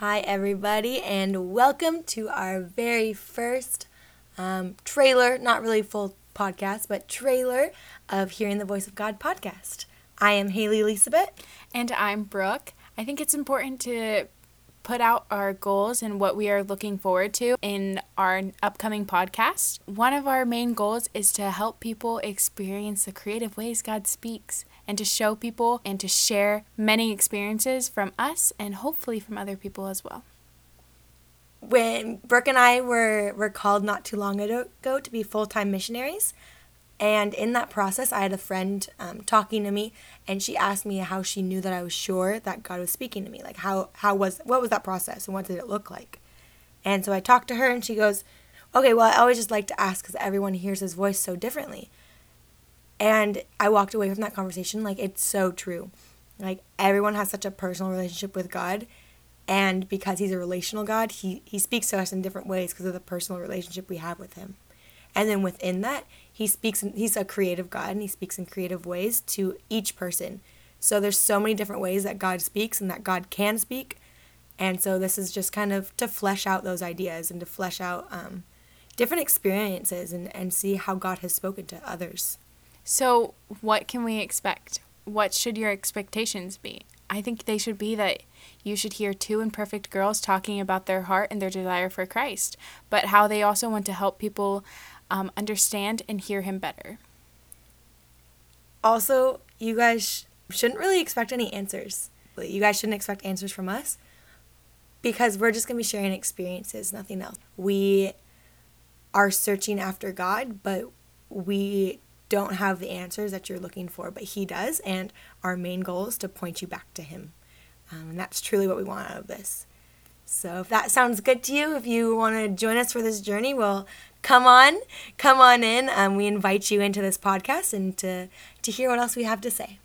Hi, everybody, and welcome to our very first um, trailer, not really full podcast, but trailer of Hearing the Voice of God podcast. I am Haley Elisabeth. And I'm Brooke. I think it's important to put out our goals and what we are looking forward to in our upcoming podcast. One of our main goals is to help people experience the creative ways God speaks and to show people and to share many experiences from us and hopefully from other people as well. When Brooke and I were, were called not too long ago to be full time missionaries, and in that process, I had a friend um, talking to me, and she asked me how she knew that I was sure that God was speaking to me. Like how how was what was that process, and what did it look like? And so I talked to her, and she goes, "Okay, well, I always just like to ask because everyone hears His voice so differently." And I walked away from that conversation like it's so true. Like everyone has such a personal relationship with God, and because He's a relational God, He He speaks to us in different ways because of the personal relationship we have with Him. And then within that, he speaks he's a creative God and he speaks in creative ways to each person. So there's so many different ways that God speaks and that God can speak. And so this is just kind of to flesh out those ideas and to flesh out um, different experiences and, and see how God has spoken to others. So, what can we expect? What should your expectations be? I think they should be that you should hear two imperfect girls talking about their heart and their desire for Christ, but how they also want to help people um, understand and hear him better. Also, you guys sh- shouldn't really expect any answers. You guys shouldn't expect answers from us because we're just going to be sharing experiences, nothing else. We are searching after God, but we don't have the answers that you're looking for, but He does. And our main goal is to point you back to Him. Um, and that's truly what we want out of this. So if that sounds good to you, if you want to join us for this journey, well, come on, come on in. Um, we invite you into this podcast and to, to hear what else we have to say.